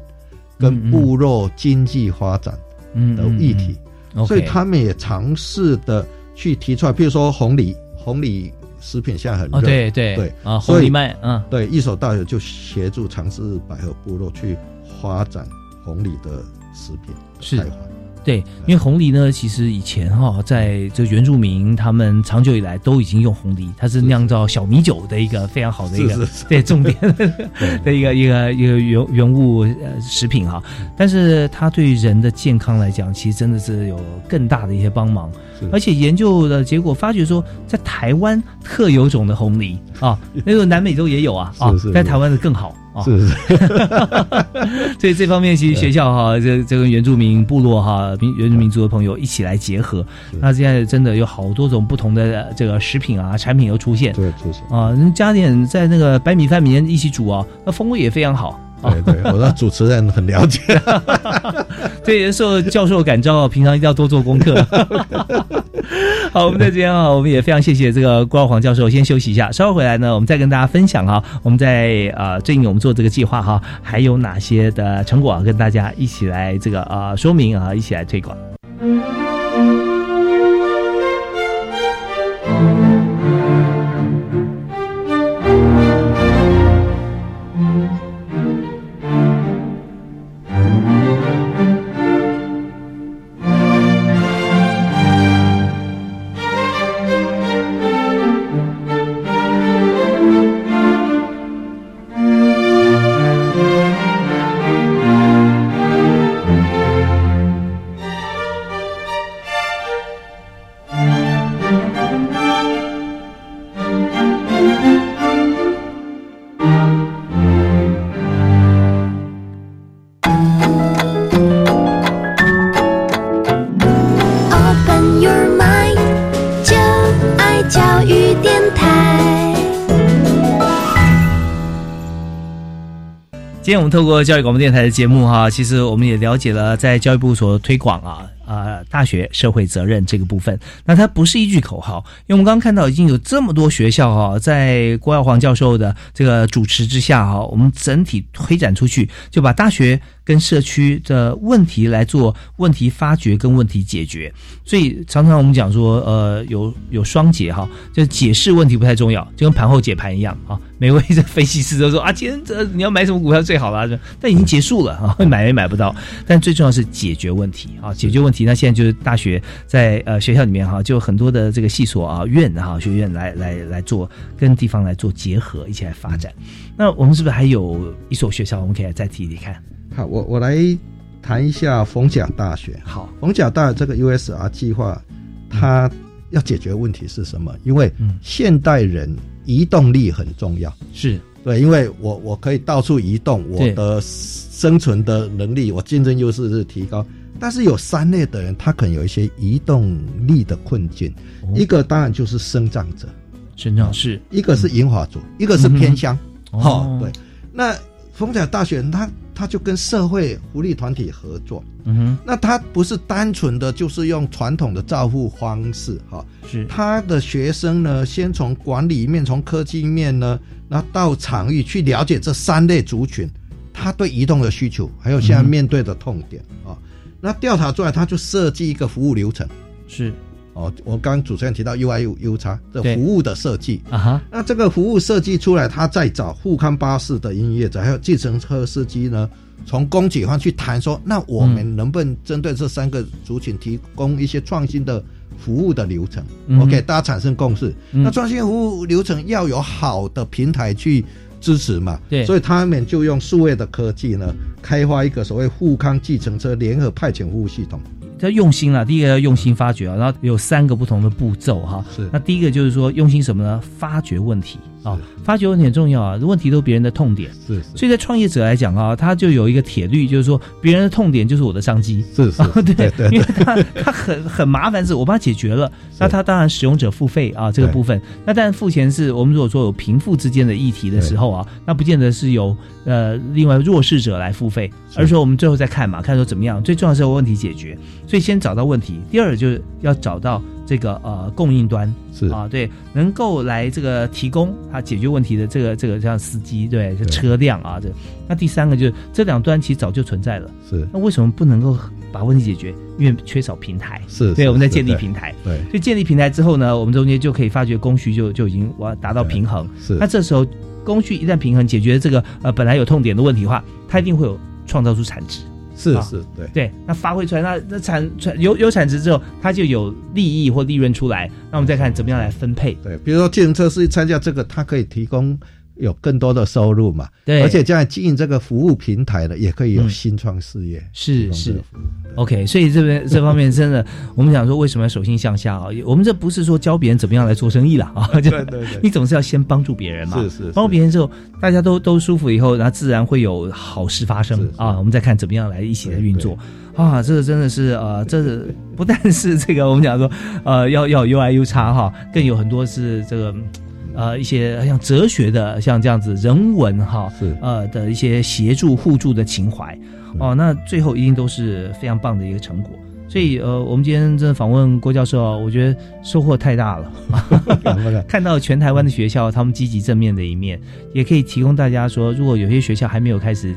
跟部落经济发展的议题。所以他们也尝试的去提出来，比如说红梨，红梨食品现在很热，对对对啊，红梨麦，嗯，对，一手大学就协助尝试百合部落去发展红梨的食品是。对，因为红梨呢，其实以前哈，在这原住民他们长久以来都已经用红梨，它是酿造小米酒的一个非常好的一个对重点 [LAUGHS] 的一个一个一个原原物呃食品哈。但是它对人的健康来讲，其实真的是有更大的一些帮忙。而且研究的结果发觉说，在台湾特有种的红梨啊，[LAUGHS] 那个南美洲也有啊啊，在台湾的更好啊。是是，[LAUGHS] 所以这方面其实学校哈，这这个原住民部落哈，民原住民族的朋友一起来结合，那现在真的有好多种不同的这个食品啊产品又出现，对，出现啊，加点在那个白米饭里面一起煮啊，那风味也非常好。对对，我的主持人很了解，[LAUGHS] 对，受教授感召，平常一定要多做功课。[LAUGHS] 好，我们在这边啊，我们也非常谢谢这个郭耀煌教授，先休息一下，稍后回来呢，我们再跟大家分享哈，我们在啊最近我们做这个计划哈，还有哪些的成果跟大家一起来这个啊说明啊，一起来推广。今天我们透过教育广播电台的节目哈，其实我们也了解了在教育部所推广啊。啊，大学社会责任这个部分，那它不是一句口号，因为我们刚刚看到已经有这么多学校哈，在郭耀煌教授的这个主持之下哈，我们整体推展出去，就把大学跟社区的问题来做问题发掘跟问题解决。所以常常我们讲说，呃，有有双解哈，就解释问题不太重要，就跟盘后解盘一样啊。每位这分析师都说啊，今天这你要买什么股票最好了，但已经结束了啊，买也买不到。但最重要是解决问题啊，解决问题。那现在就是大学在呃学校里面哈，就很多的这个系所啊院哈学院来来来做跟地方来做结合，一起来发展。那我们是不是还有一所学校，我们可以再提提看？好，我我来谈一下逢甲大学。好，逢甲大这个 USR 计划，它要解决问题是什么？因为现代人移动力很重要，是对，因为我我可以到处移动，我的生存的能力，我竞争优势是提高。但是有三类的人，他可能有一些移动力的困境。一个当然就是生长者，生长是一个是银华族，一个是偏乡。哦，对。那丰甲大学，他他就跟社会福利团体合作。嗯哼。那他不是单纯的就是用传统的照护方式，哈。是。他的学生呢，先从管理面、从科技面呢，那到场域去了解这三类族群，他对移动的需求，还有现在面对的痛点啊。那调查出来，他就设计一个服务流程，是。哦，我刚刚主持人提到 UI U U 叉的服务的设计。啊哈，那这个服务设计出来，他再找富康巴士的营业者，还有计程车司机呢，从供给方去谈说，那我们能不能针对这三个族群提供一些创新的服务的流程？OK，大家产生共识。那创新服务流程要有好的平台去支持嘛？对，所以他们就用数位的科技呢，开发一个所谓富康计程车联合派遣服务系统。他用心了，第一个要用心发掘啊，然后有三个不同的步骤哈。是，那第一个就是说用心什么呢？发掘问题。啊，发掘问题很重要啊！问题都是别人的痛点，是。所以在创业者来讲啊，他就有一个铁律，就是说别人的痛点就是我的商机，是是。对对，因为他他很很麻烦，是我帮他解决了，那他当然使用者付费啊这个部分，那但付钱是我们如果说有贫富之间的议题的时候啊，那不见得是由呃另外弱势者来付费，而是说我们最后再看嘛，看说怎么样，最重要是有问题解决，所以先找到问题，第二就是要找到。这个呃供应端。是。啊，对，能够来这个提供它解决问题的这个这个像司机对，车辆啊这，那第三个就是这两端其实早就存在了，是，那为什么不能够把问题解决？因为缺少平台，是，对，我们在建立平台，对，所以建立平台之后呢，我们中间就可以发觉供需就就已经完达到平衡，是，那这时候供需一旦平衡，解决这个呃本来有痛点的问题的话，它一定会有创造出产值。是是，对对，那发挥出来，那那产产有有产值之后，它就有利益或利润出来，那我们再看怎么样来分配。对，比如说计程车司机参加这个，它可以提供。有更多的收入嘛？对，而且将来经营这个服务平台的，也可以有新创事业。是是，OK。所以这边 [LAUGHS] 这方面真的，我们想说，为什么要手心向下啊？我们这不是说教别人怎么样来做生意了啊？对对对，你总是要先帮助别人嘛。是是，帮助别人之后，大家都都舒服以后，然后自然会有好事发生啊。我们再看怎么样来一起来运作啊？这个真的是呃，这不但是这个我们讲说呃，要要 U I U 差哈，更有很多是这个。呃，一些像哲学的，像这样子人文哈，是。呃的一些协助互助的情怀哦，那最后一定都是非常棒的一个成果。所以呃，我们今天的访问郭教授，我觉得收获太大了，[LAUGHS] [LAUGHS] 看到全台湾的学校他们积极正面的一面，也可以提供大家说，如果有些学校还没有开始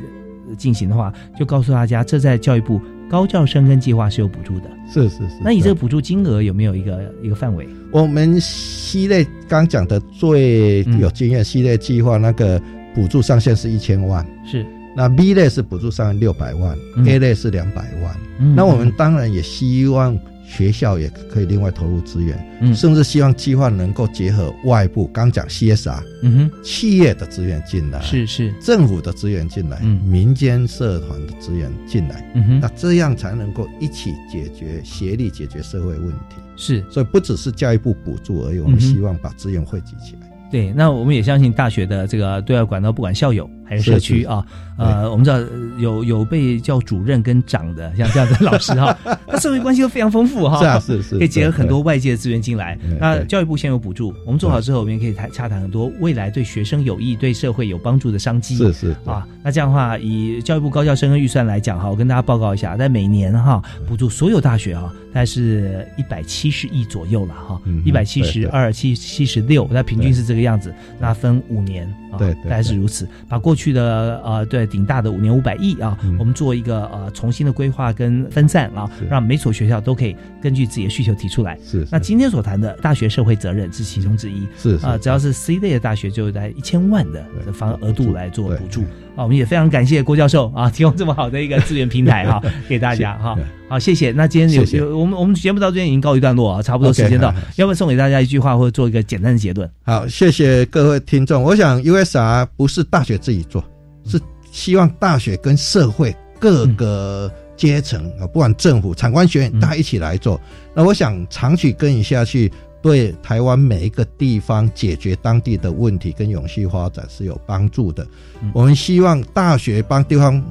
进行的话，就告诉大家，这在教育部高教生跟计划是有补助的。是是是，那你这个补助金额有没有一个一个范围？我们系列刚讲的最有经验系列计划，那个补助上限是一千万，是。那 B 类是补助上限六百万，A 类是两百万。那我们当然也希望。学校也可以另外投入资源，嗯，甚至希望计划能够结合外部，刚讲 CSR，嗯哼，企业的资源进来，是是，政府的资源进来，嗯，民间社团的资源进来，嗯哼，那这样才能够一起解决，协力解决社会问题。是，所以不只是教育部补助而已，我们希望把资源汇集起来。对，那我们也相信大学的这个对外管道，不管校友还是社区啊，呃，我们知道有有被叫主任跟长的，像这样的老师哈，[LAUGHS] 那社会关系都非常丰富哈，是啊是是，可以结合很多外界的资源进来。那教育部先有补助，我们做好之后，我们也可以谈洽谈很多未来对学生有益、对社会有帮助的商机。是是啊，那这样的话，以教育部高校生的预算来讲哈，我跟大家报告一下，在每年哈补助所有大学哈，大概是一百七十亿左右了哈，一百七十二七七十六，那平均是这个样子。那分五年啊，对，大概是如此。把过去的呃，对顶大的五年五百亿啊，我们做一个呃重新的规划跟分散啊，让每所学校都可以根据自己的需求提出来。是。那今天所谈的大学社会责任是其中之一。是。啊，只要是 C 类的大学，就在一千万的方额度来做补助。啊，我们也非常感谢郭教授啊，提供这么好的一个资源平台哈，[LAUGHS] 给大家哈。好，谢谢。那今天有有我们我们节目到这边已经告一段落啊，差不多时间到，要不要送给大家一句话，或者做一个简单的结论？好，谢谢各位听众。我想 USR 不是大学自己做，是希望大学跟社会各个阶层啊，不管政府、产官学院，大家一起来做。那我想长期跟你下去。对台湾每一个地方解决当地的问题跟永续发展是有帮助的。我们希望大学帮地方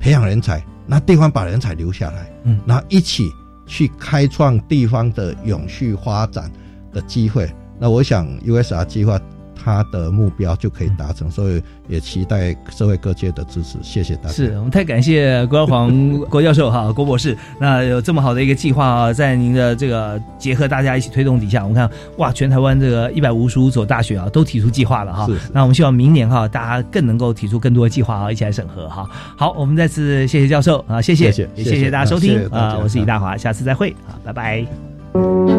培养人才，那地方把人才留下来，嗯，然后一起去开创地方的永续发展的机会。那我想 USR 计划。他的目标就可以达成，所以也期待社会各界的支持。谢谢大家。是我们太感谢郭耀煌郭教授哈，[LAUGHS] 郭博士。那有这么好的一个计划啊，在您的这个结合大家一起推动底下，我们看哇，全台湾这个一百五十五所大学啊，都提出计划了哈。那我们希望明年哈，大家更能够提出更多的计划啊，一起来审核哈。好，我们再次谢谢教授啊，谢谢，谢谢谢大家收听啊，我是李大华，下次再会啊，拜拜。